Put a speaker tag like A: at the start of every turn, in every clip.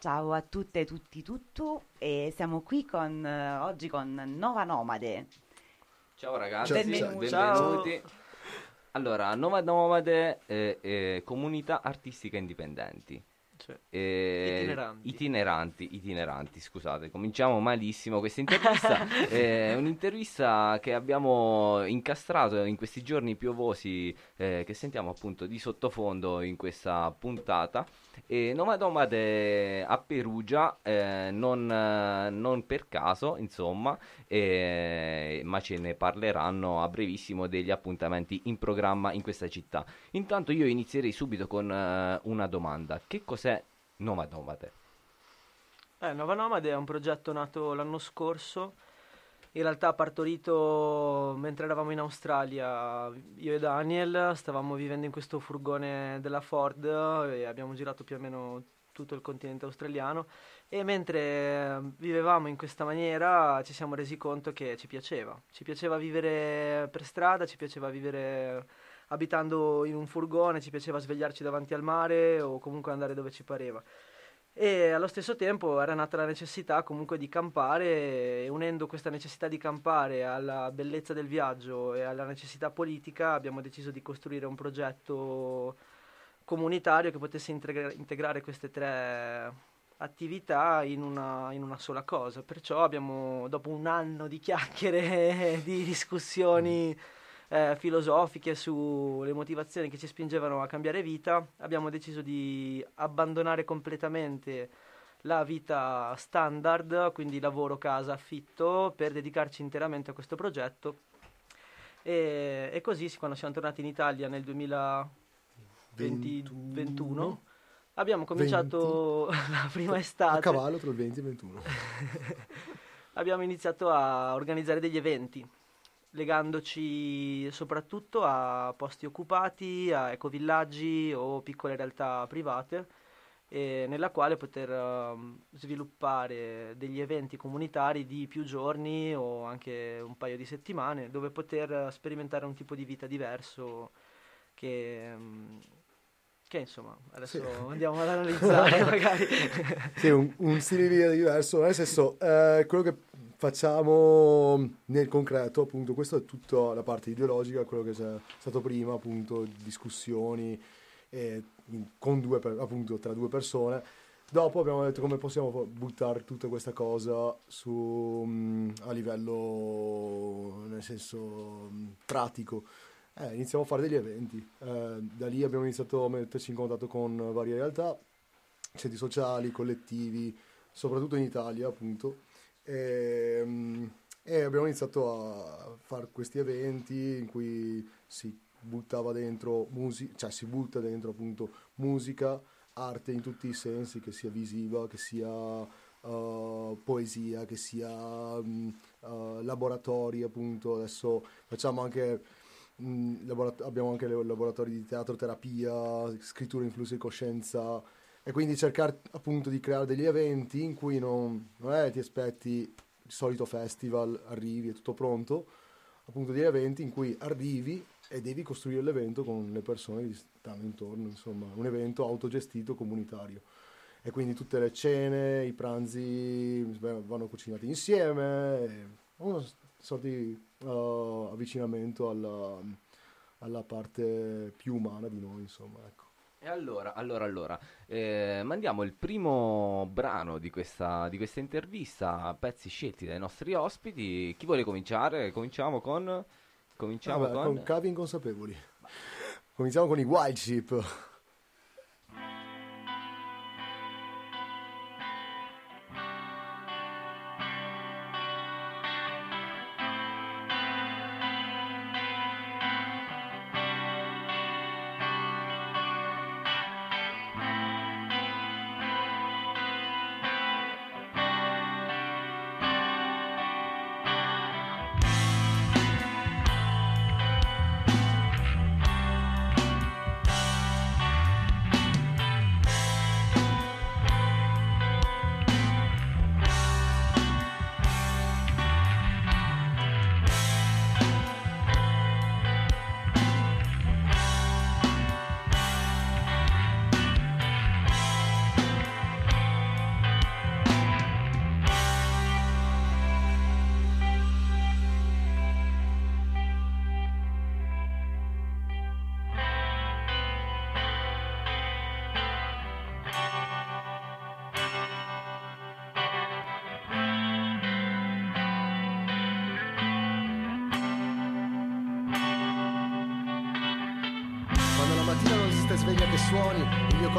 A: Ciao a tutte e tutti tutto e siamo qui con, eh, oggi con Nova Nomade.
B: Ciao ragazzi,
A: Benvenuti.
B: benvenuti. Allora, Nova Nomade è, è comunità artistica indipendenti.
C: Cioè,
B: Eh,
C: Itineranti.
B: itineranti, itineranti, scusate, cominciamo malissimo questa intervista. è un'intervista che abbiamo incastrato in questi giorni piovosi eh, che sentiamo appunto di sottofondo in questa puntata. E Nova Nomade a Perugia, eh, non, eh, non per caso, insomma, eh, ma ce ne parleranno a brevissimo degli appuntamenti in programma in questa città. Intanto io inizierei subito con eh, una domanda. Che cos'è Nova Nomade?
C: Eh, Nova Nomade è un progetto nato l'anno scorso, in realtà partorito mentre eravamo in Australia, io e Daniel stavamo vivendo in questo furgone della Ford e abbiamo girato più o meno tutto il continente australiano e mentre vivevamo in questa maniera ci siamo resi conto che ci piaceva, ci piaceva vivere per strada, ci piaceva vivere abitando in un furgone, ci piaceva svegliarci davanti al mare o comunque andare dove ci pareva. E allo stesso tempo era nata la necessità comunque di campare e unendo questa necessità di campare alla bellezza del viaggio e alla necessità politica abbiamo deciso di costruire un progetto comunitario che potesse integra- integrare queste tre attività in una, in una sola cosa. Perciò abbiamo, dopo un anno di chiacchiere, di discussioni eh, filosofiche sulle motivazioni che ci spingevano a cambiare vita, abbiamo deciso di abbandonare completamente la vita standard, quindi lavoro, casa, affitto, per dedicarci interamente a questo progetto. E, e così, quando siamo tornati in Italia nel 2021, abbiamo cominciato la prima
D: a
C: estate
D: cavallo tra il 20 e il 21.
C: abbiamo iniziato a organizzare degli eventi, legandoci soprattutto a posti occupati, a ecovillaggi o piccole realtà private, e nella quale poter ehm, sviluppare degli eventi comunitari di più giorni o anche un paio di settimane, dove poter eh, sperimentare un tipo di vita diverso che... ehm, che insomma, adesso
D: Sì.
C: andiamo ad analizzare magari.
D: Sì, un, un stile di vita diverso, nel senso, eh, quello che facciamo nel concreto, appunto, questa è tutta la parte ideologica, quello che c'è stato prima, appunto, discussioni eh, due, per- appunto, tra due persone. Dopo abbiamo detto come possiamo buttare tutta questa cosa su, mm, a livello, nel senso, mm, pratico. Eh, iniziamo a fare degli eventi. Eh, da lì abbiamo iniziato a metterci in contatto con varie realtà, centri sociali, collettivi, soprattutto in Italia, appunto. E, mm, e abbiamo iniziato a fare questi eventi in cui si buttava dentro musica, cioè si butta dentro appunto musica, arte in tutti i sensi, che sia visiva, che sia eh, poesia, che sia mm, eh, laboratori, appunto. Adesso facciamo anche mm, laborat- abbiamo anche laboratori di teatro terapia, scrittura in flusso di coscienza e quindi cercare appunto di creare degli eventi in cui non, non è ti aspetti il solito festival, arrivi, è tutto pronto, appunto degli eventi in cui arrivi e devi costruire l'evento con le persone che ti stanno intorno, insomma, un evento autogestito comunitario. E quindi tutte le cene, i pranzi vanno cucinati insieme, e una sorta di uh, avvicinamento alla, alla parte più umana di noi, insomma, ecco.
B: E allora, allora, allora, eh, mandiamo il primo brano di questa, di questa intervista, pezzi scelti dai nostri ospiti. Chi vuole cominciare? Cominciamo con... Cominciamo
D: Vabbè,
B: con...
D: con cavi inconsapevoli. Cominciamo con i wild sheep.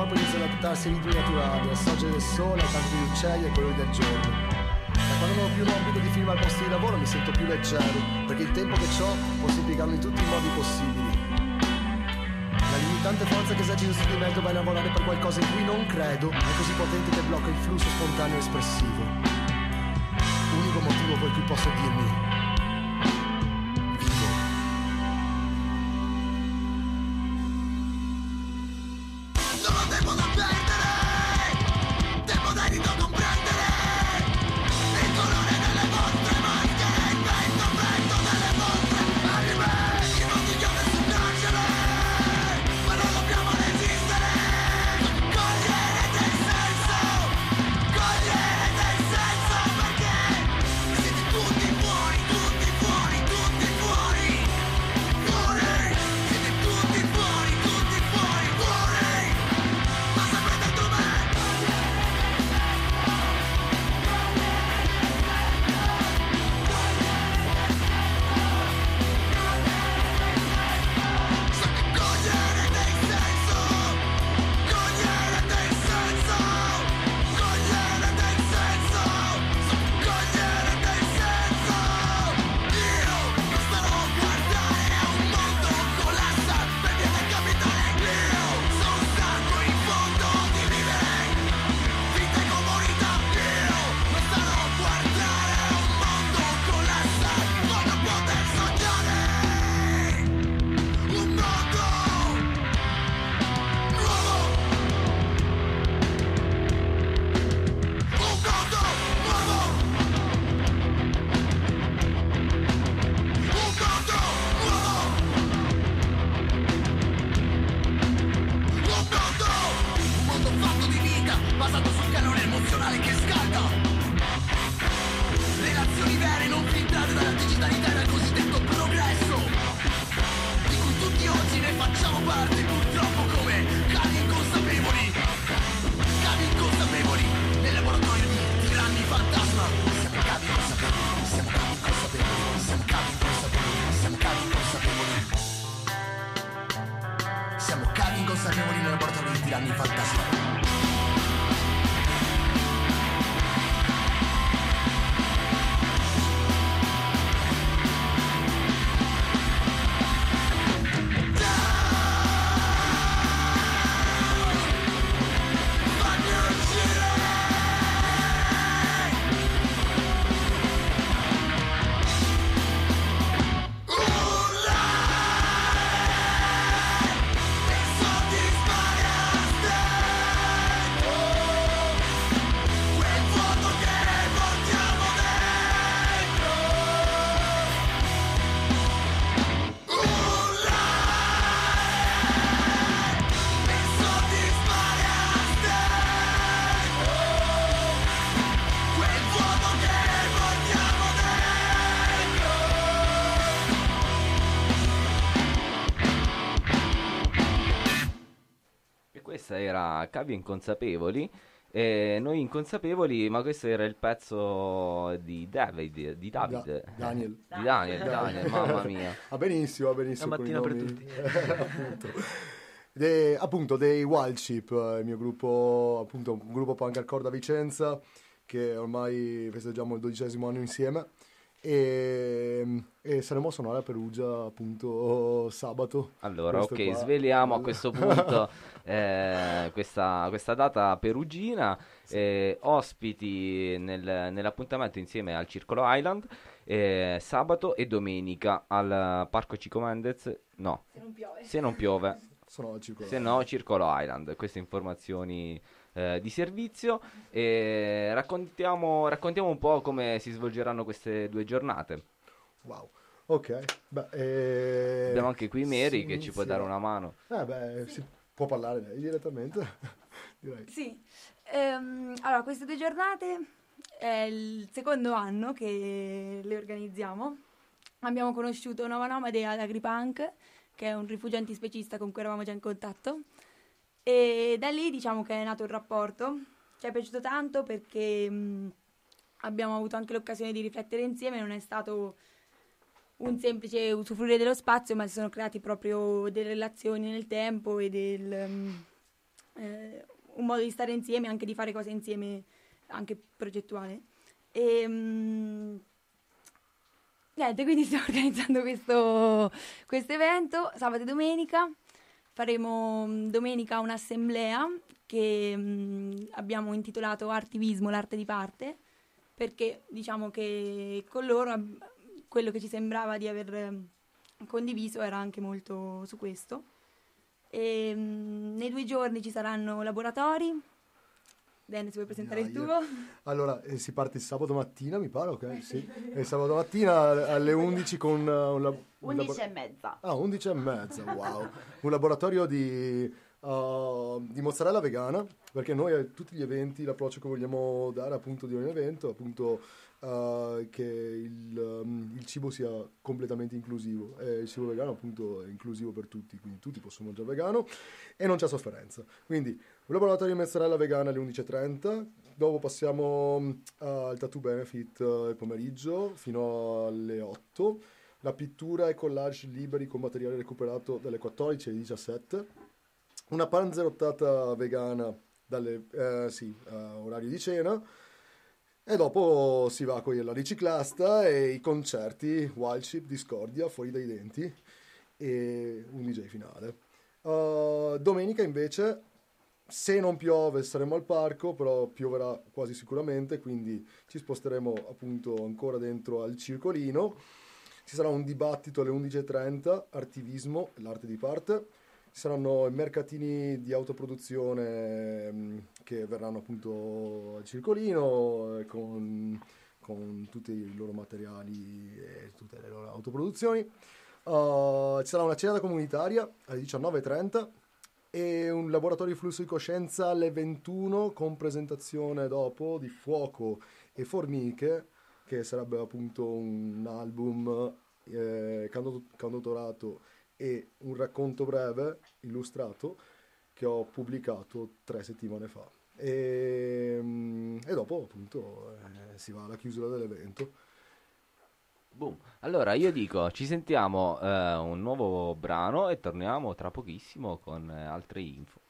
E: Corpo inizia ad adattarsi ai ritmi naturali, al sorgere del sole, al canto degli uccelli e ai colori del giorno. Da quando non ho più un obbligo di film al posto di lavoro mi sento più leggero, perché il tempo che ho posso impiegarlo in tutti i modi possibili. La limitante forza che esercito su di me dovrai lavorare per qualcosa in cui non credo è così potente che blocca il flusso spontaneo e espressivo. Unico motivo per cui posso dirmi
F: Cavi Inconsapevoli.
B: E noi inconsapevoli, ma questo era il pezzo di David, di David,
E: Da- Daniel.
B: di Daniel, Daniel, mamma mia.
E: Va benissimo, va benissimo.
C: La
E: con i
C: mattina per
E: nomi.
C: tutti.
E: appunto. De- appunto, dei Wild Chip, eh, il mio gruppo, appunto, un gruppo punk hardcore da Vicenza, che ormai festeggiamo il dodicesimo anno insieme. E, e saremo a suonare a Perugia appunto sabato.
B: Allora,
E: Questo
B: ok,
E: qua.
B: sveliamo a questo punto eh, questa, questa data perugina, eh, ospiti nel- nell'appuntamento insieme al Circolo Island, eh, sabato e domenica al Parco Cico Mendez, no,
G: Se non piove.
B: se non piove,
E: Sono al circolo.
B: se no Circolo Island, queste informazioni eh, di servizio e raccontiamo, raccontiamo un po' come si svolgeranno queste due giornate.
E: Wow. Ok, beh, eh,
B: Abbiamo anche qui Mary che ci può dare una mano.
E: Eh beh, si può parlare lei direttamente, direi.
G: Sì, Ehm, allora queste due giornate è il secondo anno che le organizziamo. Abbiamo conosciuto Nova Nomade ad Agripunk, che è un rifugio antispecista con cui eravamo già in contatto. E da lì diciamo che è nato il rapporto. Ci è piaciuto tanto perché mh, abbiamo avuto anche l'occasione di riflettere insieme, non è stato un semplice usufruire dello spazio, ma si sono creati proprio delle relazioni nel tempo e del, mm, eh, un modo di stare insieme, anche di fare cose insieme, anche progettuale. E, mm, niente, quindi stiamo organizzando questo evento sabato e domenica. Faremo mm, domenica un'assemblea che mm, abbiamo intitolato Artivismo, l'arte di parte, perché diciamo che con loro ab- quello che ci sembrava di aver condiviso era anche molto su questo. E, mm, nei due giorni ci saranno laboratori. Dennis, vuoi presentare il
D: Dai.
G: tuo?
D: Allora, eh, si parte il sabato mattina, mi pare, ok? Sì. E sabato mattina alle 11 con eh, un, lab- un
A: 11
D: labor-
A: e mezza.
D: Ah, 11 e mezza, wow. Un laboratorio di, uh, di mozzarella vegana, perché noi a tutti gli eventi l'approccio che vogliamo dare appunto di ogni evento, appunto uh, che il, um, il cibo sia completamente inclusivo. E il cibo vegano appunto è inclusivo per tutti, quindi tutti possono mangiare vegano e non c'è sofferenza. Quindi un laboratorio di mozzarella vegana alle 11.30, dopo passiamo uh, al Tattoo Benefit uh, il pomeriggio fino alle 8 la pittura e collage liberi con materiale recuperato dalle 14 alle 17, una panzerottata vegana dalle eh, sì, a orario di cena e dopo si va con la riciclasta e i concerti Wild Ship, Discordia, Fuori dai denti e un DJ finale. Uh, domenica invece se non piove saremo al parco, però pioverà quasi sicuramente, quindi ci sposteremo appunto ancora dentro al circolino. Ci sarà un dibattito alle 11.30, artivismo, l'arte di parte. Saranno i mercatini di autoproduzione mh, che verranno appunto al circolino eh, con, con tutti i loro materiali e tutte le loro autoproduzioni. Uh, ci sarà una cena comunitaria alle 19.30 e un laboratorio di flusso di coscienza alle 21 con presentazione dopo di Fuoco e Formiche che sarebbe appunto un album eh, cantau- cantautorato e un racconto breve illustrato che ho pubblicato tre settimane fa e, mm, e dopo appunto eh, si va alla chiusura dell'evento
B: Boom. Allora io dico, ci sentiamo eh, un nuovo brano e torniamo tra pochissimo con eh, altre info.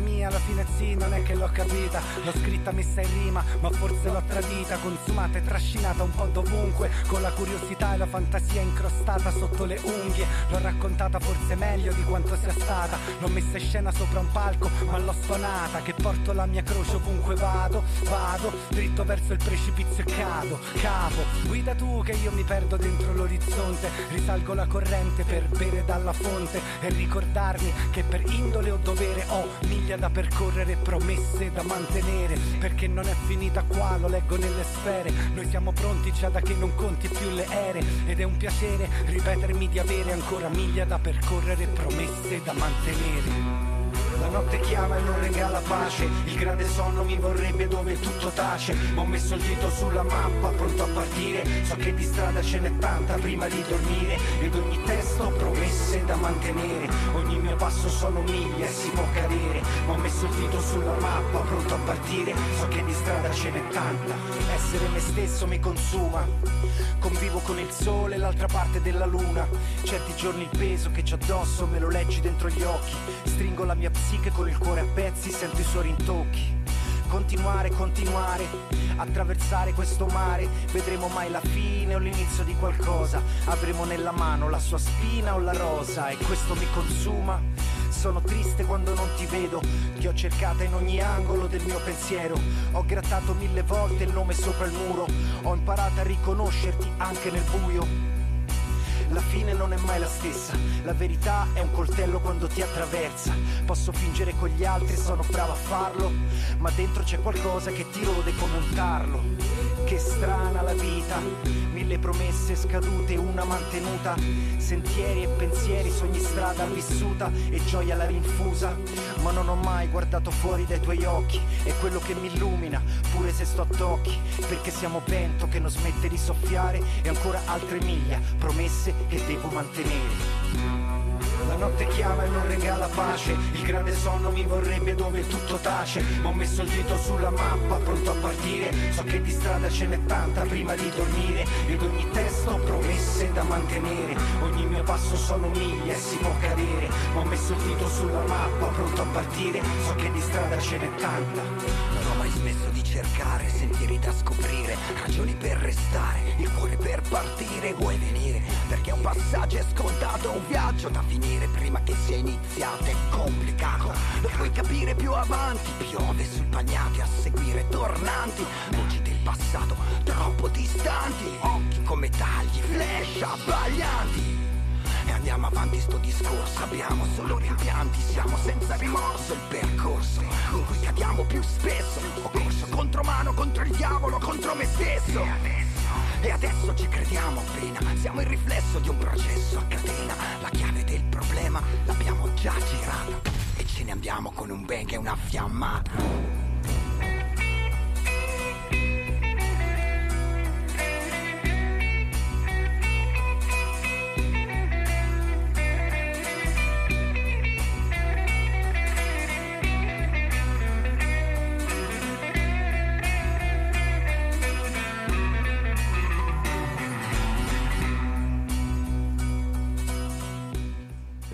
H: Questa vita mia alla fine sì, non è che l'ho capita, l'ho scritta messa in rima, ma forse l'ho tradita, consumata e trascinata un po' dovunque, con la curiosità e la fantasia incrostata sotto le unghie, l'ho raccontata forse meglio di quanto sia stata, l'ho messa in scena sopra un palco, ma l'ho stonata, che porto la mia croce ovunque vado, vado, dritto verso il precipizio e cado, capo, guida tu che io mi perdo dentro l'orizzonte, risalgo la corrente per bere dalla fonte e ricordarmi che per indole o dovere ho miglia da percorrere, promesse da mantenere, perché non è finita qua, lo leggo nelle sfere, noi siamo pronti già da che non conti più le ere ed è un piacere ripetermi di avere ancora miglia da percorrere, promesse da mantenere. La notte chiama e non regala pace. Il grande sonno mi vorrebbe dove tutto tace. Ho messo il dito sulla mappa, pronto a partire. So che di strada ce n'è tanta prima di dormire. Ed ogni testo promesse da mantenere. Ogni mio passo sono miglia e si può cadere. Ho messo il dito sulla mappa, pronto a partire. So che di strada ce n'è tanta. Essere me stesso mi consuma. Convivo con il sole e l'altra parte della luna. Certi giorni il peso che c'ho addosso me lo leggi dentro gli occhi. Stringo la mia psiche con il cuore a pezzi, sento i suoi rintocchi. Continuare, continuare, attraversare questo mare. Vedremo mai la fine o l'inizio di qualcosa. Avremo nella mano la sua spina o la rosa. E questo mi consuma. Sono triste quando non ti vedo, ti ho cercata in ogni angolo del mio pensiero. Ho grattato mille volte il nome sopra il muro, ho imparato a riconoscerti anche nel buio. La fine non è mai la stessa, la verità è un coltello quando ti attraversa. Posso fingere con gli altri, sono bravo a farlo, ma dentro c'è qualcosa che ti rode come un tarlo. che strana la vita. Mille promesse scadute, una mantenuta. Sentieri e pensieri, sogni strada vissuta e gioia la rinfusa. Ma non ho mai guardato fuori dai tuoi occhi. È quello che mi illumina, pure se sto a tocchi. Perché siamo vento che non smette di soffiare e ancora altre miglia, promesse che devo mantenere. La notte chiama e non regala pace. Il grande sonno mi vorrebbe dove tutto tace. Ma ho messo il dito sulla mappa, pronto a partire. So che di strada ce n'è tanta prima di dormire. Ed ogni testo promesse da mantenere. Ogni mio passo sono miglia e si può cadere. Ma ho messo il dito sulla mappa, pronto a partire. So che di strada ce n'è tanta
I: cercare sentieri da scoprire, ragioni per restare, il cuore per partire, vuoi venire? Perché un passaggio è scontato, un viaggio da finire prima che sia iniziato, è complicato. Lo puoi capire più avanti, piove sul bagnati a seguire tornanti, voci del passato troppo distanti, occhi come tagli, flash abbaglianti. E andiamo avanti sto discorso. Abbiamo solo rimpianti Siamo senza rimorso. Il percorso in cui cadiamo più spesso. Ho corso contro mano, contro il diavolo, contro me stesso. E adesso ci crediamo appena Siamo il riflesso di un processo a catena. La chiave del problema l'abbiamo già girata. E ce ne andiamo con un bang e una fiammata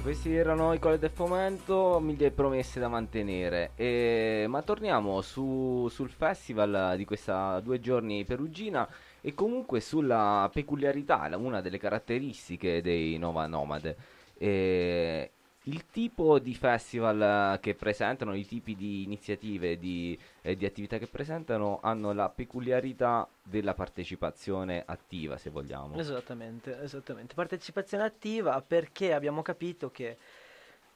B: Questi erano i Colle del Fomento, miglia e promesse da mantenere. E- Ma torniamo su- sul festival di questa due giorni perugina e comunque sulla peculiarità, una delle caratteristiche dei Nova Nomade. E il tipo di festival che presentano, i tipi di iniziative, di, eh, di attività che presentano hanno la peculiarità della partecipazione attiva, se vogliamo.
C: Esattamente, esattamente. Partecipazione attiva perché abbiamo capito che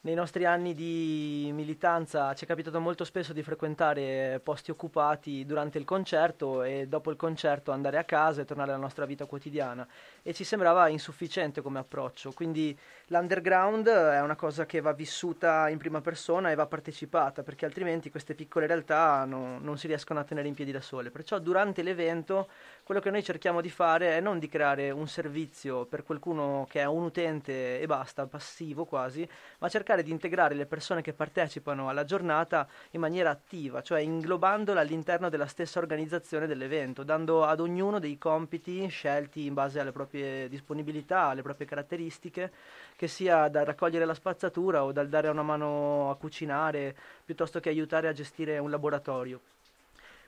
C: nei nostri anni di militanza ci è capitato molto spesso di frequentare posti occupati durante il concerto e dopo il concerto andare a casa e tornare alla nostra vita quotidiana e ci sembrava insufficiente come approccio, quindi l'underground è una cosa che va vissuta in prima persona e va partecipata perché altrimenti queste piccole realtà no- non si riescono a tenere in piedi da sole. Perciò durante l'evento quello che noi cerchiamo di fare è non di creare un servizio per qualcuno che è un utente e basta, passivo quasi, ma cercare di integrare le persone che partecipano alla giornata in maniera attiva, cioè inglobandola all'interno della stessa organizzazione dell'evento, dando ad ognuno dei compiti scelti in base alle proprie disponibilità, alle proprie caratteristiche, che sia dal raccogliere la spazzatura o dal dare una mano a cucinare, piuttosto che aiutare a gestire un laboratorio.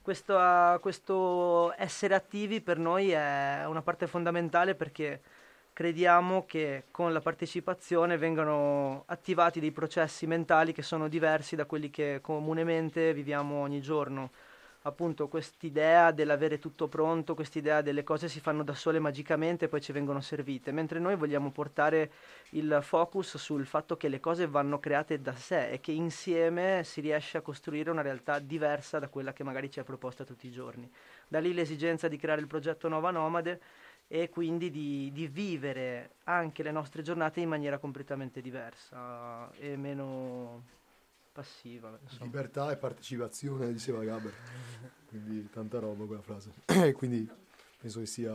C: Questo, questo essere attivi per noi è una parte fondamentale perché crediamo che con la partecipazione vengano attivati dei processi mentali che sono diversi da quelli che comunemente viviamo ogni giorno. Appunto, quest'idea dell'avere tutto pronto, quest'idea delle cose si fanno da sole magicamente e poi ci vengono servite, mentre noi vogliamo portare il focus sul fatto che le cose vanno create da sé e che insieme si riesce a costruire una realtà diversa da quella che magari ci è proposta tutti i giorni. Da lì l'esigenza di creare il progetto Nova Nomade e quindi di, di vivere anche le nostre giornate in maniera completamente diversa e meno passiva. Insomma.
D: Libertà e partecipazione, diceva Gaber. Quindi tanta roba quella frase. Quindi penso che sia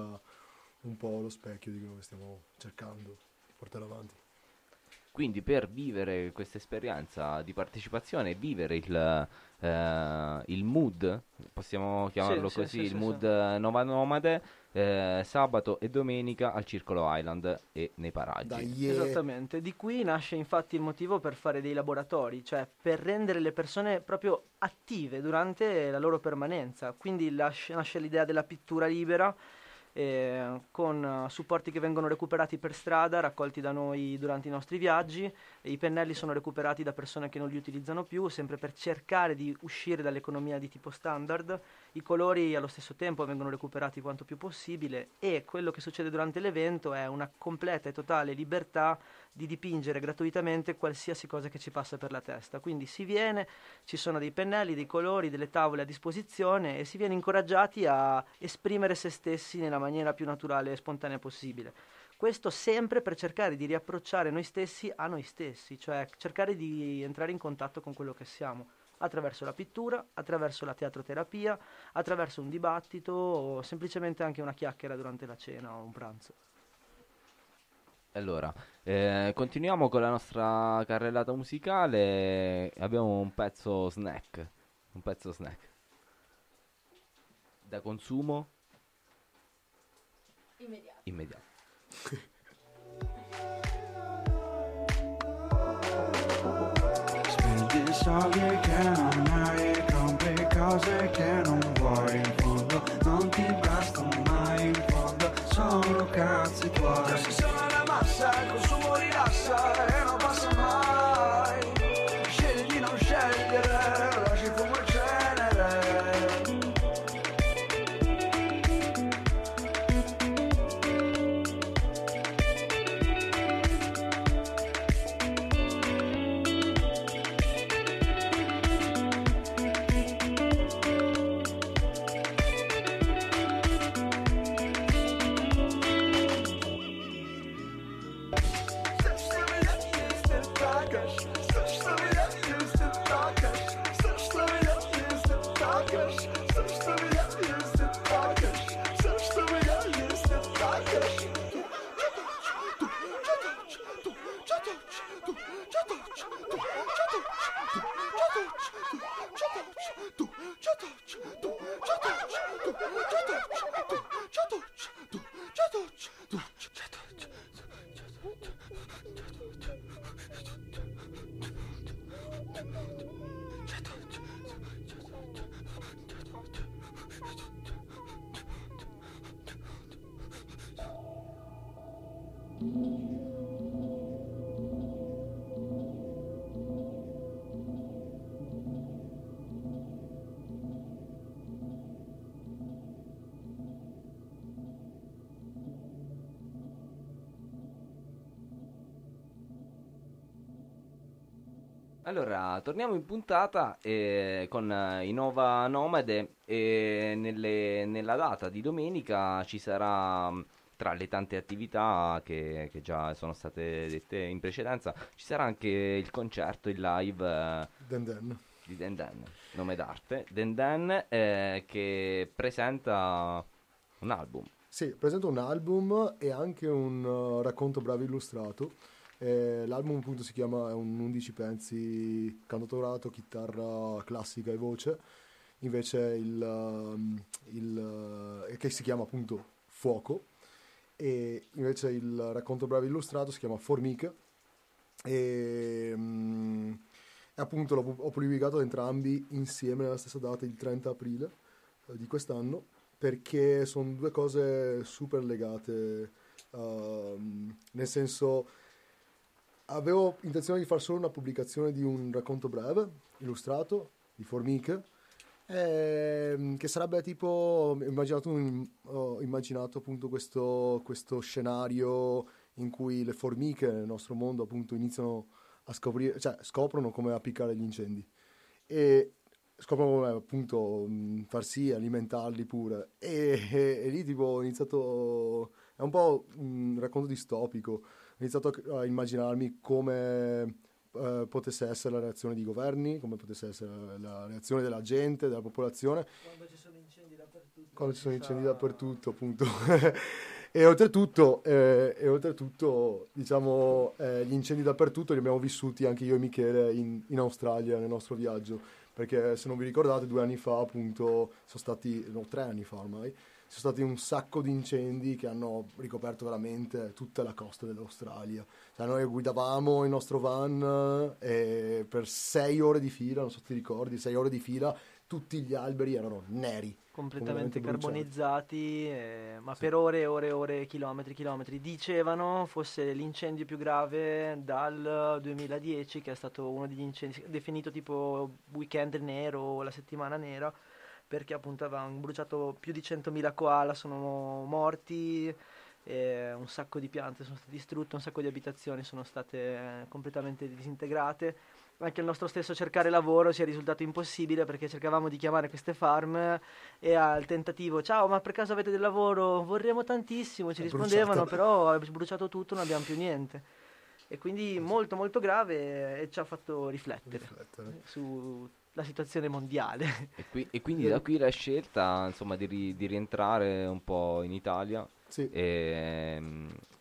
D: un po' lo specchio di quello che stiamo cercando di portare avanti.
B: Quindi per vivere questa esperienza di partecipazione, vivere il, eh, il mood, possiamo chiamarlo
C: sì,
B: così,
C: sì,
B: il
C: sì,
B: mood eh, Nova Nomade, eh, sabato e domenica al Circolo Island e nei paraggi.
D: Dai, eh,
C: Esattamente, di qui nasce infatti il motivo per fare dei laboratori, cioè per rendere le persone proprio attive durante la loro permanenza. Quindi lascia- nasce l'idea della pittura libera eh, con supporti che vengono recuperati per strada, raccolti da noi durante i nostri viaggi. E I pennelli sono recuperati da persone che non li utilizzano più, sempre per cercare di uscire dall'economia di tipo standard. I colori allo stesso tempo vengono recuperati quanto più possibile e quello che succede durante l'evento è una completa e totale libertà di dipingere gratuitamente qualsiasi cosa che ci passa per la testa. Quindi si viene, ci sono dei pennelli, dei colori, delle tavole a disposizione e si viene incoraggiati a esprimere se stessi nella maniera più naturale e spontanea possibile. Questo sempre per cercare di riapprocciare noi stessi a noi stessi, cioè cercare di entrare in contatto con quello che siamo attraverso la pittura, attraverso la teatroterapia, attraverso un dibattito o semplicemente anche una chiacchiera durante la cena o un pranzo.
B: Allora, eh, continuiamo con la nostra carrellata musicale. Abbiamo un pezzo snack. Un pezzo snack. Da consumo
G: Immediato.
B: immediato.
J: Soldi che non hai, compri cose che non vuoi, in fondo non ti bastano mai, in fondo sono cazzi tuoi.
E: Si sono la massa, il Oscars.
B: Allora, torniamo in puntata eh, con eh, i Nova Nomade e nelle- nella data di domenica ci sarà, mh, tra le tante attività che, che già sono state dette in precedenza, ci sarà anche il concerto, il live eh,
D: Den Den.
B: di Den Den, nome d'arte, Den Den eh, che presenta un album.
D: Sì, presento un album e anche un uh, racconto breve illustrato. Eh, l'album appunto si chiama, è un 11 pezzi, cantautorato, chitarra classica e voce. Invece il, um, il, uh, che si chiama appunto Fuoco. E invece il racconto breve illustrato si chiama Formiche. E, mm, e appunto l'ho ho pubblicato entrambi insieme nella stessa data, il 30 aprile eh, di quest'anno perché sono due cose super legate, ehm, nel senso avevo intenzione di fare solo una pubblicazione di un racconto breve, illustrato, di formiche, ehm, che sarebbe tipo, immaginato, un- ho immaginato appunto questo, questo scenario in cui le formiche nel nostro mondo appunto iniziano a scoprire, cioè scoprono come appiccare gli incendi e scoprono come appunto far sì, alimentarli pure. E, e- e lì tipo ho iniziato, è un po' un racconto distopico, iniziato a, a immaginarmi come eh, potesse essere la reazione dei governi, come potesse essere la, la reazione della gente, della popolazione,
C: Quando ci sono incendi dappertutto.
D: quando ci sono incendi dappertutto, appunto. e oltretutto, eh, e oltretutto diciamo, eh, gli incendi dappertutto li abbiamo vissuti anche io e Michele in, in Australia nel nostro viaggio. Perché se non vi ricordate, due anni fa, appunto, sono stati, no, tre anni fa ormai, sono stati un sacco di incendi che hanno ricoperto veramente tutta la costa dell'Australia. Cioè, noi guidavamo il nostro van eh, e per sei ore di fila, non so se ti ricordi, sei ore di fila, tutti gli alberi erano neri.
C: completamente carbonizzati, eh, ma per ore e ore e ore, chilometri e chilometri. Dicevano fosse l'incendio più grave dal 2010, che è stato uno degli incendi definito tipo weekend nero o la settimana nera, perché appunto avevano bruciato più di 100.000 koala, sono morti, un sacco di piante sono state distrutte, un sacco di abitazioni sono state eh, completamente disintegrate. Anche il nostro stesso cercare lavoro ci è risultato impossibile perché cercavamo di chiamare queste farm e al tentativo, ciao ma per caso avete del lavoro? Vorremmo tantissimo, ci
D: È
C: rispondevano,
D: bruciato.
C: però è bruciato tutto, non abbiamo più niente. E quindi molto molto grave e ci ha fatto riflettere
D: Riflettere.
C: Sulla situazione mondiale.
B: E, qui- e quindi da qui la scelta, insomma, di, ri- di rientrare un po' in Italia
D: Sì,
B: e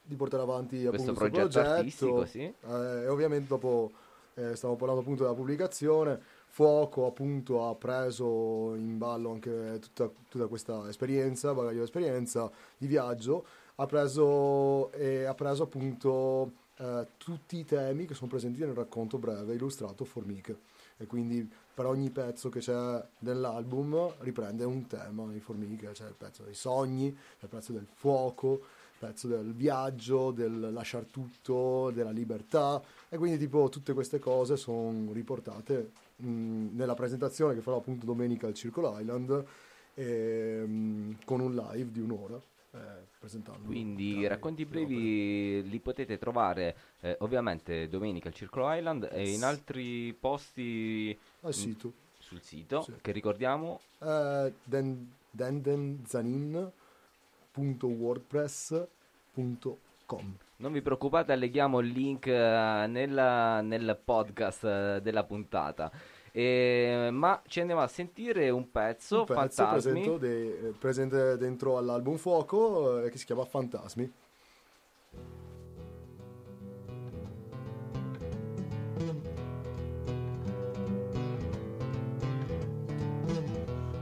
D: di portare avanti
B: questo
D: appunto
B: progetto artistico, sì.
D: Eh, e ovviamente dopo eh, stiamo parlando appunto della pubblicazione Fuoco appunto ha preso in ballo anche tutta, tutta questa esperienza bagaglio di esperienza di viaggio ha preso e ha preso appunto eh, tutti i temi che sono presenti nel racconto breve illustrato Formiche e quindi per ogni pezzo che c'è nell'album riprende un tema di Formiche c'è il pezzo dei sogni il pezzo del fuoco il pezzo del viaggio, del lasciar tutto, della libertà. E quindi tipo tutte queste cose sono riportate mh, nella presentazione che farò appunto domenica al Circle Island e, mh, con un live di un'ora. Eh, presentando
B: Quindi i racconti brevi li potete trovare eh, ovviamente domenica al Circolo Island e in altri posti
D: al sito.
B: sul sito
D: Sì.
B: che ricordiamo?
D: Eh, den, dendenzanin.wordpress.com
B: Non vi preoccupate, alleghiamo il link eh, nella- nel podcast eh, della puntata. E- ma ci andiamo a sentire un pezzo,
D: un pezzo
B: Fantasmi.
D: presento de- eh, presente dentro all'album Fuoco eh, che si chiama Fantasmi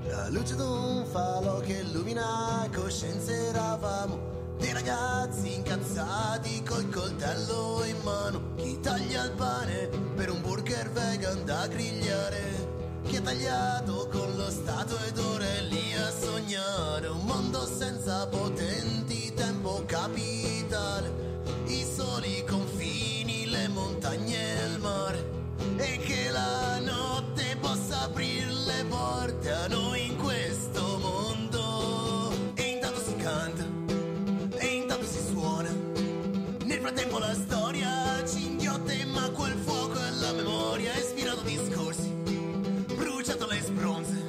E: La luce d'un falo che illumina coscienze eravamo dei ragazzi incazzati col coltello in mano. Chi taglia il pane per un burger vegan da grigliare? Chi ha tagliato con lo stato ed ora è lì a sognare? Un mondo senza potenti tempo capitale. I soli confini le montagne e il mare. E che la notte possa aprire le porte a noi Frattempo la storia ci inghiotte, ma quel fuoco è la memoria, ha ispirato discorsi, bruciato le spronze,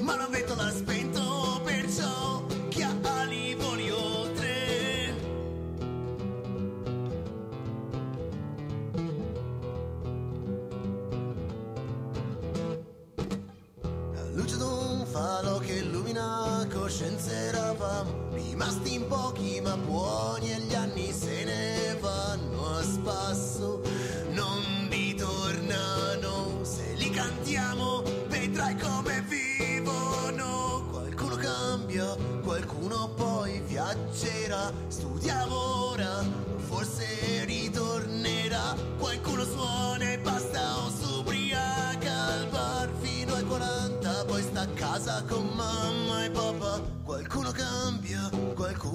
E: ma la vento l'ha spento, perciò chi ha ali voli oltre. La luce d'un falo che illumina coscienze eravamo rimasti in pochi ma buoni e gli anni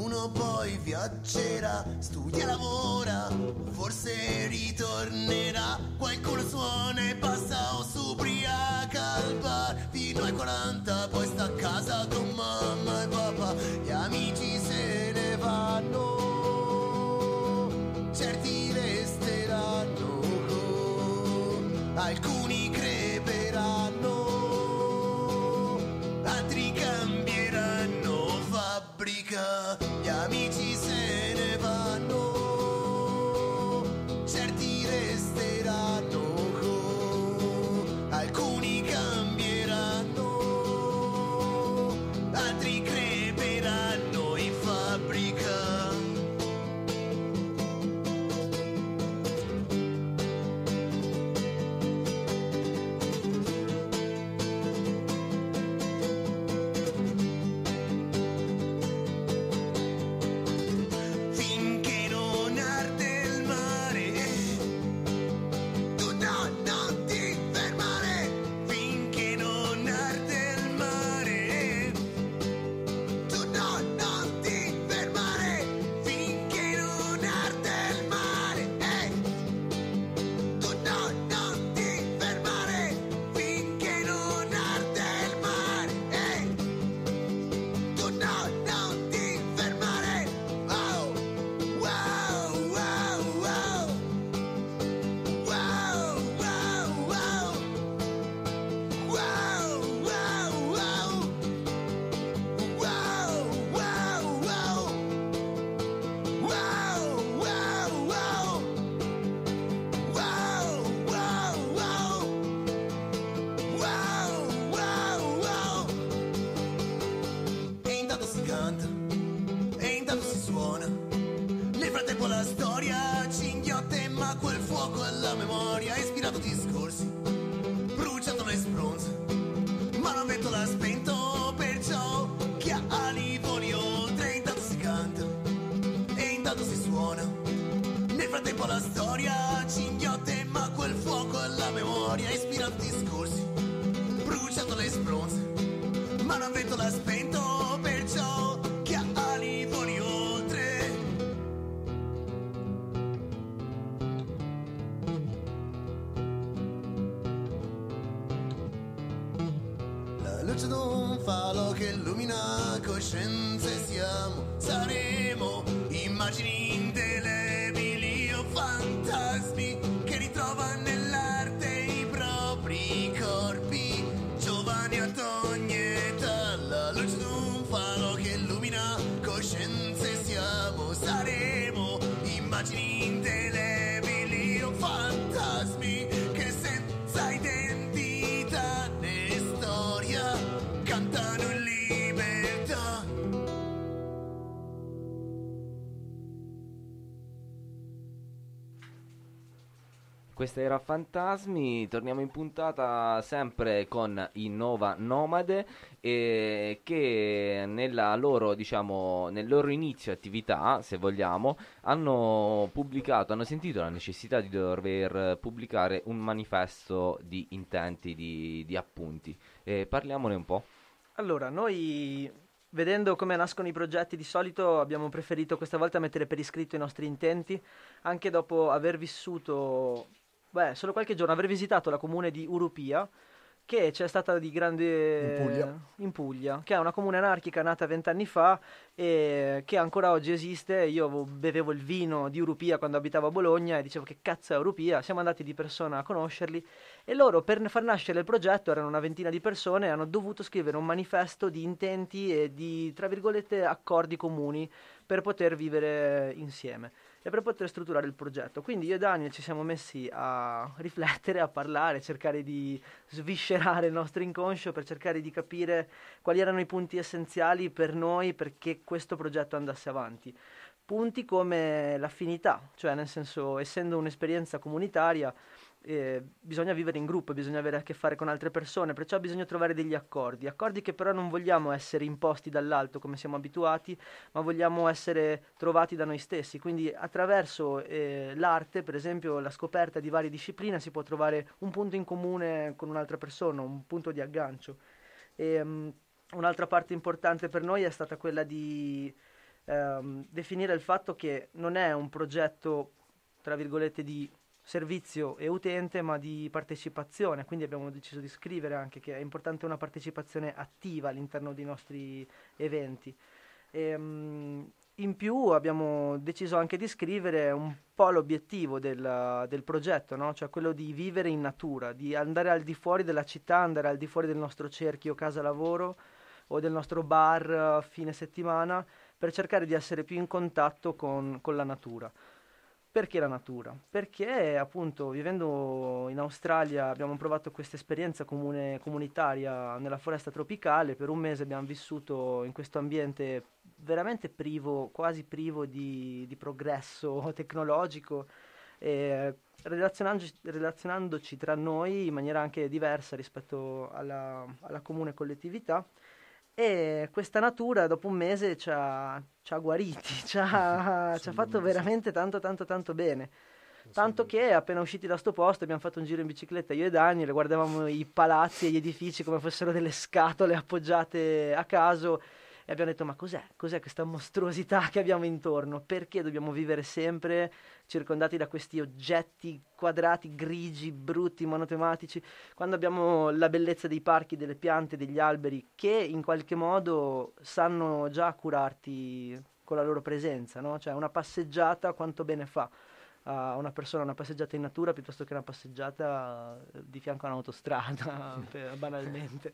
E: qualcuno poi viaggerà studia lavora forse ritornerà. Qualcuno suona e basta o s'ubriaca al bar. Fino ai 40 poi sta a casa con mamma e papà. Gli amici se ne vanno certi resteranno alcuni non metto la spento, perciò chi ha ali voli oltre. La luce d'un falo che illumina coscienze
B: Questa era Fantasmi, torniamo in puntata sempre con i Nova Nomade eh, che loro, diciamo, nel loro inizio attività, se vogliamo, hanno pubblicato, hanno sentito la necessità di dover pubblicare un manifesto di intenti, di, di appunti. Eh, parliamone un po'.
C: Allora, noi vedendo come nascono i progetti di solito abbiamo preferito questa volta mettere per iscritto i nostri intenti, anche dopo aver vissuto, beh, solo qualche giorno, aver visitato la comune di Urupia, che c'è stata di grande...
D: In Puglia.
C: in Puglia, che è una comune anarchica nata vent'anni fa e che ancora oggi esiste. Io bevevo il vino di Urupia quando abitavo a Bologna e dicevo che cazzo è Urupia, siamo andati di persona a conoscerli e loro per far nascere il progetto erano una ventina di persone e hanno dovuto scrivere un manifesto di intenti e di, tra virgolette, accordi comuni per poter vivere insieme e per poter strutturare il progetto. Quindi io e Daniel ci siamo messi a riflettere, a parlare, cercare di sviscerare il nostro inconscio per cercare di capire quali erano i punti essenziali per noi perché questo progetto andasse avanti. Punti come l'affinità, cioè nel senso, essendo un'esperienza comunitaria, eh, bisogna vivere in gruppo, bisogna avere a che fare con altre persone, perciò bisogna trovare degli accordi, accordi che però non vogliamo essere imposti dall'alto come siamo abituati, ma vogliamo essere trovati da noi stessi. Quindi attraverso eh, l'arte, per esempio la scoperta di varie discipline, si può trovare un punto in comune con un'altra persona, un punto di aggancio. E, mm, un'altra parte importante per noi è stata quella di ehm, definire il fatto che non è un progetto, tra virgolette, di servizio e utente, ma di partecipazione. Quindi abbiamo deciso di scrivere anche che è importante una partecipazione attiva all'interno dei nostri eventi. Ehm, in più abbiamo deciso anche di scrivere un po' l'obiettivo del, del progetto, no? cioè quello di vivere in natura, di andare al di fuori della città, andare al di fuori del nostro cerchio casa-lavoro o del nostro bar eh, fine settimana per cercare di essere più in contatto con, con la natura. Perché la natura? Perché appunto vivendo in Australia abbiamo provato questa esperienza comune, comunitaria nella foresta tropicale, per un mese abbiamo vissuto in questo ambiente veramente privo, quasi privo di, di progresso tecnologico, e relazionandoci, relazionandoci tra noi in maniera anche diversa rispetto alla, alla comune collettività. E questa natura dopo un mese ci ha, ci ha guariti, ci ha, ci ha fatto veramente tanto tanto tanto bene. Tanto che appena usciti da sto posto abbiamo fatto un giro in bicicletta io e Daniel, guardavamo i palazzi e gli edifici come fossero delle scatole appoggiate a caso e abbiamo detto ma cos'è? Cos'è questa mostruosità che abbiamo intorno? Perché dobbiamo vivere sempre circondati da questi oggetti quadrati, grigi, brutti, monotematici, quando abbiamo la bellezza dei parchi, delle piante, degli alberi che in qualche modo sanno già curarti con la loro presenza, no? Cioè una passeggiata quanto bene fa a una persona una passeggiata in natura piuttosto che una passeggiata di fianco a un'autostrada, banalmente.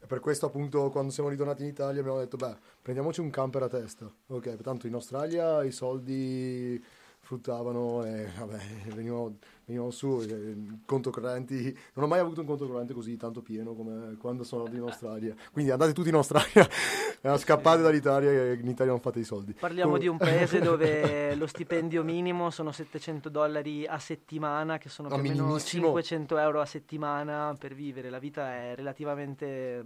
D: E per questo appunto quando siamo ritornati in Italia abbiamo detto beh prendiamoci un camper a testa ok tanto in Australia i soldi fruttavano e vabbè, venivano, venivano su. eh, conto correnti. Non ho mai avuto un conto corrente così tanto pieno come quando sono andato in Australia. Quindi andate tutti in Australia, scappate dall'Italia che in Italia non fate i soldi.
C: Parliamo di un paese dove lo stipendio minimo sono 700 dollari a settimana, che sono
D: No,
C: più o meno
D: minimissimo.
C: 500 euro a settimana per vivere. La vita è relativamente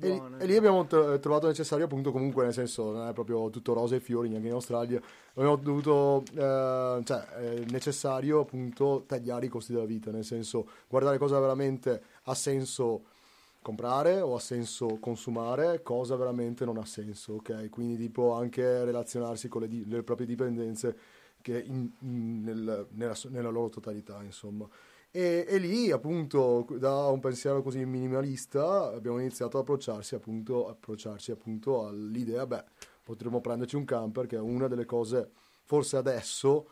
D: E,
C: buona.
D: e lì abbiamo tro- trovato necessario appunto comunque nel senso non è proprio tutto rose e fiori neanche in Australia. Abbiamo dovuto eh, cioè è necessario appunto tagliare i costi della vita nel senso guardare cosa veramente ha senso comprare o ha senso consumare cosa veramente non ha senso ok? Quindi tipo anche relazionarsi con le, di- le proprie dipendenze che in- in- nel- nella, nella loro totalità insomma e, e lì, appunto, da un pensiero così minimalista, abbiamo iniziato ad approcciarsi appunto, approcciarci appunto all'idea, beh, potremmo prenderci un camper, che è una delle cose, forse adesso,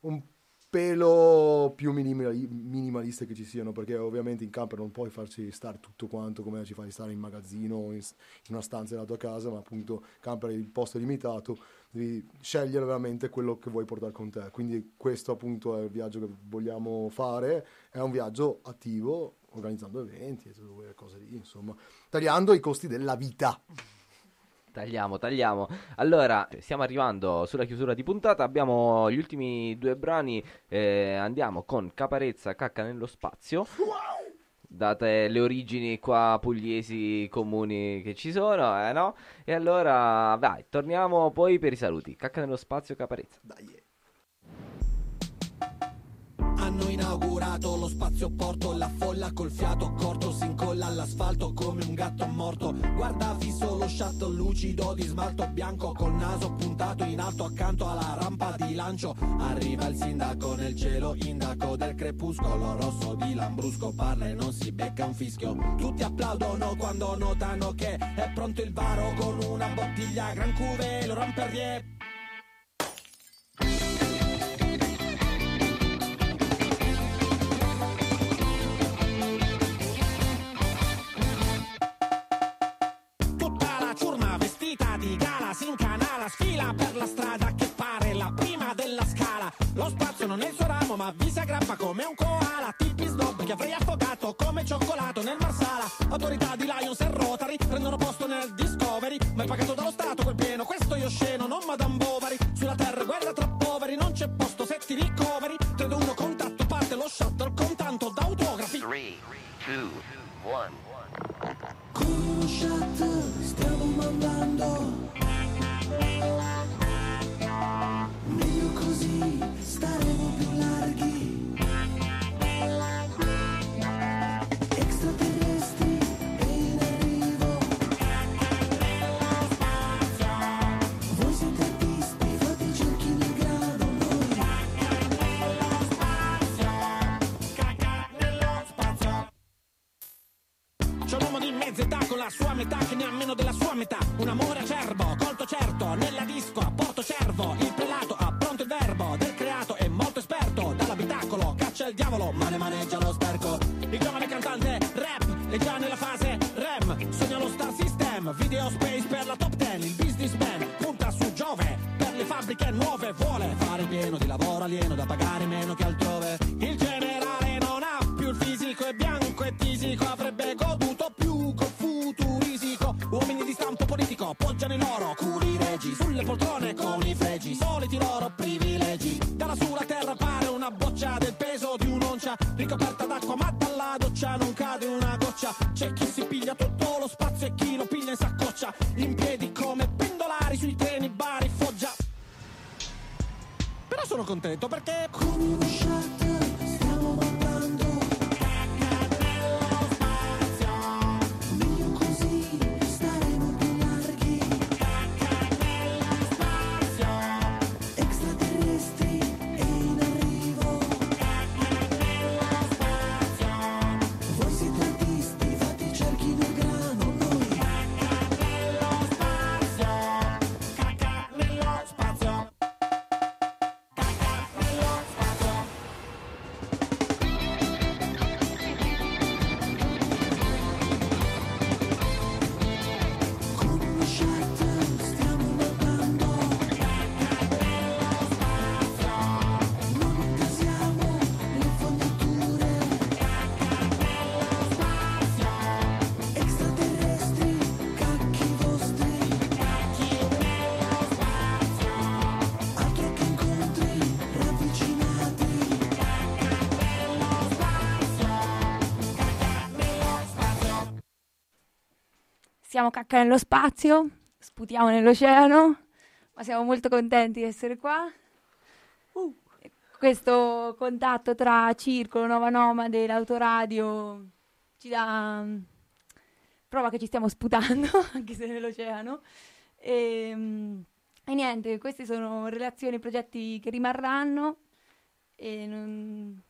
D: un pelo più minimali- minimaliste che ci siano, perché ovviamente in camper non puoi farci stare tutto quanto come ci fai stare in magazzino in, in una stanza della tua casa, ma appunto camper il posto è limitato, devi scegliere veramente quello che vuoi portare con te. Quindi questo appunto è il viaggio che vogliamo fare, è un viaggio attivo, organizzando eventi e tutte quelle cose lì, insomma, tagliando i costi della vita.
B: Tagliamo, tagliamo. Allora, stiamo arrivando sulla chiusura di puntata. Abbiamo gli ultimi due brani. eh, andiamo con Caparezza, Cacca nello spazio. Date le origini qua pugliesi comuni che ci sono, eh no? E allora, vai, torniamo poi per i saluti. Cacca nello spazio, Caparezza.
D: Dai.
K: Hanno inaugurato lo spazio porto, la folla col fiato corto si incolla all'asfalto come un gatto morto. Guarda fisso lo shuttle lucido di smalto bianco col naso puntato in alto accanto alla rampa di lancio. Arriva il sindaco nel cielo, indaco del crepuscolo rosso di Lambrusco, parla e non si becca un fischio. Tutti applaudono quando notano che è pronto il varo con una bottiglia Gran Cuve, lo Perrier. Incanala, sfila per la strada che pare la prima della scala. Lo spazio non è il suo ramo, ma vi si aggrappa come un koala. Tipi snob che avrei affogato come cioccolato nel Marsala. Autorità di Lions e Di mezza età con la sua metà che ne ha meno della sua metà. Un amore acerbo, colto certo, nella disco a Porto Cervo. Il prelato ha pronto il verbo del creato, è molto esperto. Dall'abitacolo caccia il diavolo, ma ne maneggia lo sterco. Il giovane cantante rap è già nella fase REM. Sogna lo star system, video space per la top ten. Il businessman punta su Giove per le fabbriche nuove. Vuole fare pieno di lavoro alieno da pagare Però sono
G: passiamo cacca nello spazio, sputiamo nell'oceano, ma siamo molto contenti di essere qua.
C: Uh.
G: Questo contatto tra Circolo, Nova Nomade e l'autoradio ci dà mm, prova che ci stiamo sputando, anche se nell'oceano. E, mm, e niente, queste sono relazioni e progetti che rimarranno e non...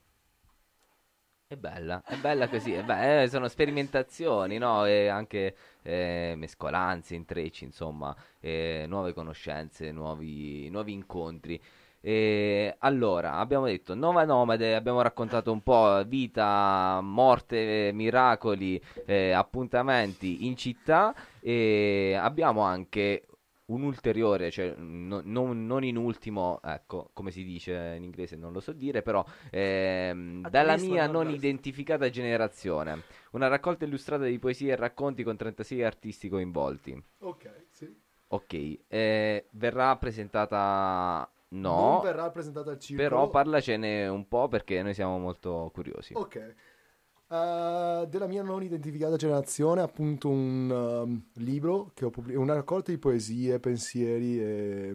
B: È bella, è bella così, è be- eh, sono sperimentazioni, no? E anche eh, mescolanze, intrecci, insomma, eh, nuove conoscenze, nuovi, nuovi incontri. E allora, abbiamo detto Nova Nomade, abbiamo raccontato un po' vita, morte, miracoli, eh, appuntamenti in città e abbiamo anche un ulteriore, cioè no- non, non in ultimo, ecco, come si dice in inglese, non lo so dire, però ehm, dalla mia non
C: last.
B: identificata generazione, una raccolta illustrata di poesie e racconti con 36 artisti coinvolti.
D: Ok, sì.
B: Ok, eh, verrà presentata...
D: Non
B: No,
D: verrà presentata al circolo.
B: però parlacene un po' perché noi siamo molto curiosi.
D: Ok. Eh, della mia non identificata generazione, appunto un um, libro che ho pubblicato, una raccolta di poesie, pensieri e,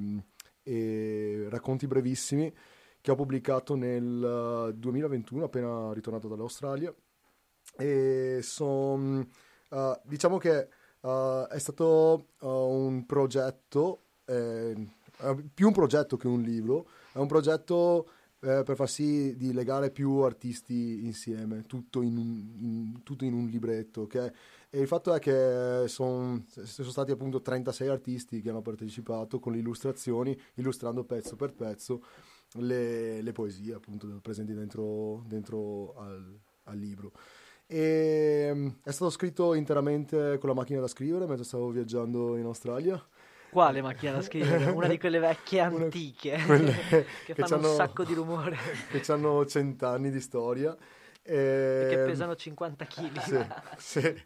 D: e racconti brevissimi che ho pubblicato nel uh, 2021, appena ritornato dall'Australia. E son, uh, diciamo che uh, è stato uh, un progetto, eh, più un progetto che un libro, è un progetto eh, per far sì di legare più artisti insieme, tutto in un, in- tutto in un libretto. ok? E il fatto è che son- sono stati appunto 36 artisti che hanno partecipato con le illustrazioni, illustrando pezzo per pezzo le, le poesie appunto presenti dentro, dentro al, al libro. E, mm, è stato scritto interamente con la macchina da scrivere mentre stavo viaggiando in Australia.
C: Quale macchina da scrivere? Una di quelle vecchie
D: Una-
C: antiche
D: quelle
C: che
D: che
C: fanno un sacco di rumore
D: che hanno cent'anni di storia.
C: e che pesano 50 kg.
D: Sì, sì.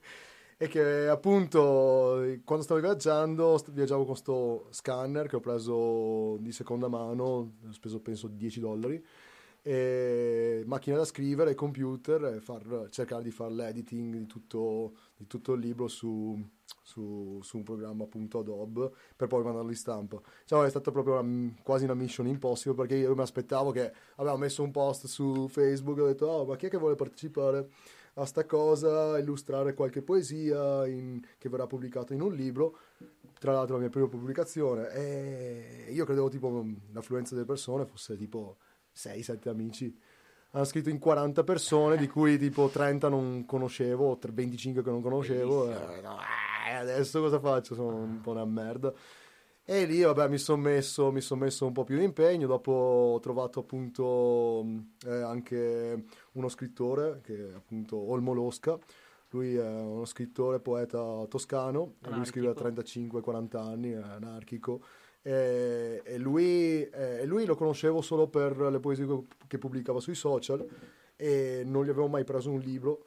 D: E che appunto quando stavo viaggiando, viaggiavo con sto scanner che ho preso di seconda mano, ho speso penso 10 dollari, e macchina da scrivere, computer e far- cercare di fare l'editing di tutto, di tutto il libro su, su- su un programma appunto Adobe per poi mandarlo in stampa. Diciamo è stata proprio una- quasi una mission impossible perché io mi aspettavo che avevo messo un post su Facebook e ho detto oh ma chi è che vuole partecipare a sta cosa, illustrare qualche poesia in- che verrà pubblicata in un libro tra l'altro la mia prima pubblicazione e io credevo tipo l'affluenza delle persone fosse tipo 6-7 amici. Hanno scritto in 40 persone di cui tipo 30 non conoscevo o 25 che non conoscevo e, no, eh, adesso cosa faccio? Sono un po' una merda. E lì vabbè mi sono messo, son messo un po' più di impegno dopo ho trovato appunto eh, anche uno scrittore che è appunto Olmo Losca. Lui è uno scrittore, poeta toscano, e lui scrive da
C: Anarchico.
D: 35-40 anni, è anarchico. E, e lui, eh, e lui lo conoscevo solo per le poesie che- pubblicava sui social e non gli avevo mai preso un libro.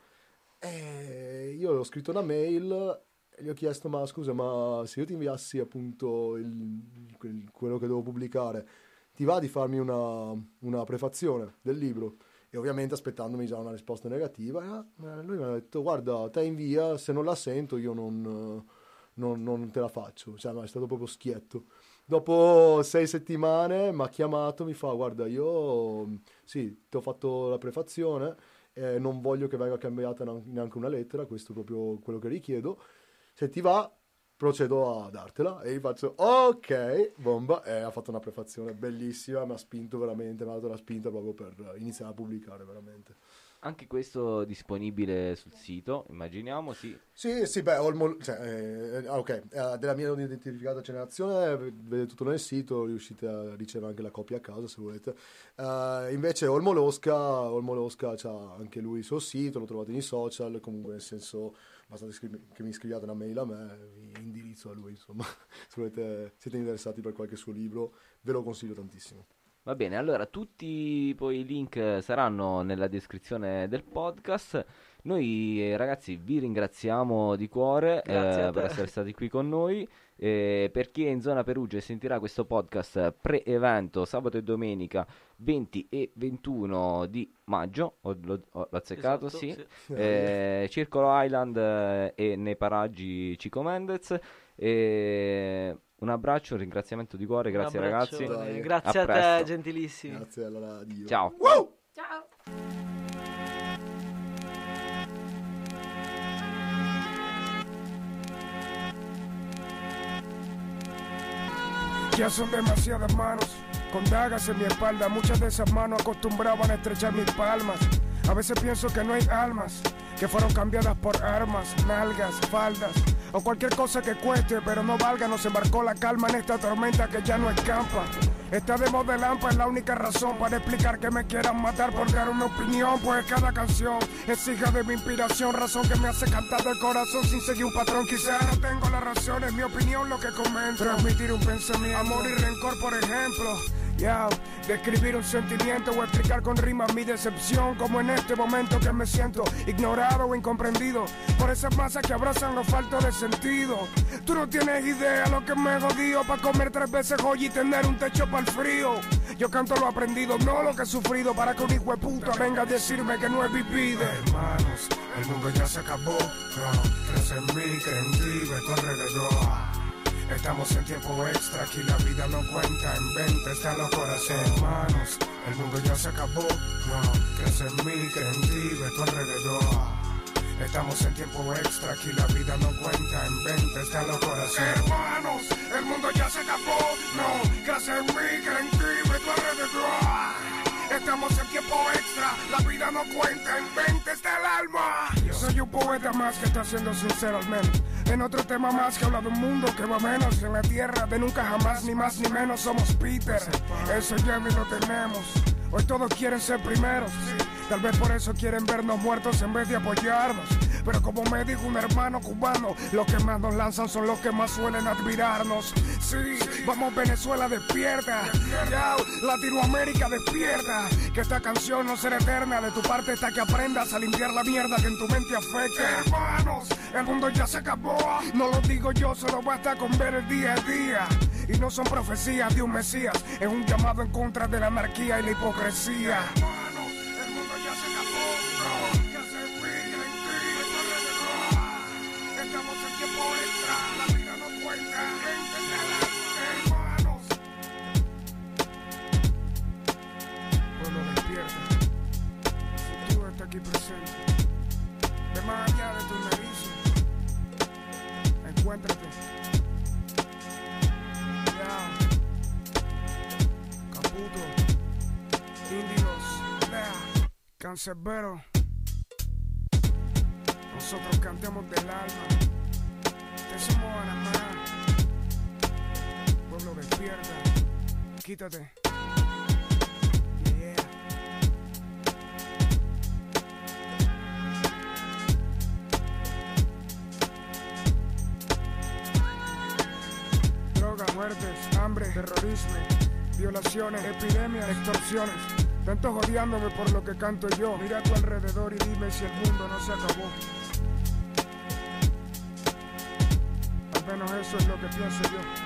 D: E io gli ho scritto una mail e gli ho chiesto: Ma scusa, ma se io ti inviassi appunto il- quel- quello che devo pubblicare, ti va di farmi una, una prefazione del libro? E ovviamente aspettandomi già una risposta negativa, eh, lui mi ha detto: Guarda, te invia, se non la sento, io non, non- non te la faccio. Cioè, no, è stato proprio schietto. Dopo sei settimane mi ha chiamato, mi fa: Guarda, io sì, ti ho fatto la prefazione, eh, non voglio che venga cambiata neanche una lettera, questo è proprio quello che richiedo. Se ti va, procedo a dartela. E gli faccio: Ok, bomba. E ha fatto una prefazione bellissima, mi ha spinto veramente, mi ha dato la spinta proprio per iniziare a pubblicare veramente.
B: Anche questo disponibile sul sito, immaginiamo, sì.
D: Sì, sì, beh, mol- cioè, eh, ah, ok, eh, della mia non identificata generazione, vedete tutto nel sito, riuscite a ricevere anche la copia a casa se volete. Eh, invece Olmo Losca, Olmo Losca c'ha anche lui il suo sito, lo trovate nei social, comunque nel senso basta che mi scriviate una mail a me, vi indirizzo a lui, insomma, se volete, siete interessati per qualche suo libro, ve lo consiglio tantissimo.
B: Va bene, allora tutti poi i link saranno nella descrizione del podcast. Noi eh, ragazzi vi ringraziamo di cuore eh, per essere stati qui con noi. Eh, per chi è in zona Perugia e sentirà questo podcast pre-evento sabato e domenica 20 e 21 di maggio, ho, l'ho, ho- l'ho azzeccato,
C: Esatto,
B: sì.
C: sì.
B: Eh, Circolo Island eh, e nei paraggi Cico Mendez. E un abbraccio, un ringraziamento di cuore, grazie ragazzi.
D: Dai.
C: Grazie
B: A
C: a, te, gentilissimi.
D: Grazie allora Dio.
B: Ciao.
G: Ciao.
L: Ya son demasiadas manos, con dagas en mi espalda. Muchas de esas manos acostumbraban a estrechar mis palmas. A veces pienso que no hay almas, que fueron cambiadas por armas, nalgas, faldas o cualquier cosa que cueste, pero no valga. Nos embarcó la calma en esta tormenta que ya no escampa. Está de moda el lampa es la única razón para explicar que me quieran matar por dar una opinión. Pues cada canción es hija de mi inspiración, razón que me hace cantar del corazón sin seguir un patrón. Quizá no tengo la razón, es mi opinión lo que comento. Transmitir un pensamiento, amor y rencor, por ejemplo. Ya, describir un sentimiento o explicar con rimas mi decepción, como en este momento que me siento ignorado o incomprendido por esas masas que abrazan lo falto de sentido. Tú no tienes idea lo que me jodido para comer tres veces hoy y tener un techo para el frío. Yo canto lo aprendido, no lo que he sufrido, para que un hijo de puta venga a decirme que no he vivido. Hermanos, el mundo ya se acabó, no, crees en mí, cree en ti, alrededor. Estamos en tiempo extra, aquí la vida no cuenta, en venta están los corazones. Hermanos, el mundo ya se acabó, no, crees en mí, cree en ti, ve tu alrededor. Estamos en tiempo extra, aquí la vida no cuenta, en venta están los corazones. Hermanos, el mundo ya se acabó, no, crees en mí, cree en ti, ve tu alrededor. Estamos en tiempo extra, la vida no cuenta, en venta está el alma. Soy un poeta más que está siendo menos. En otro tema más que habla de un mundo que va menos en la tierra de nunca jamás, ni más ni menos somos Peter. Eso ya lo tenemos. Hoy todos quieren ser primeros. Tal vez por eso quieren vernos muertos en vez de apoyarnos. Pero como me dijo un hermano cubano, los que más nos lanzan son los que más suelen admirarnos. Sí, vamos Venezuela despierta. Ya, Latinoamérica despierta. Que esta canción no será eterna. De tu parte está que aprendas a limpiar la mierda que en tu mente afecta. Hermanos, el mundo ya se acabó. No lo digo yo, solo basta con ver el día a día. Y no son profecías de un mesías, es un llamado en contra de la anarquía y la hipocresía. Cancerbero. Nosotros cantemos del alma. Te somos Panamá. Pueblo despierta. Quítate. Drogas, muertes, hambre, terrorismo, violaciones, epidemias, extorsiones. Tanto jodiándome por lo que canto yo. Mira a tu alrededor y dime si el mundo no se acabó. Al menos eso es lo que pienso yo.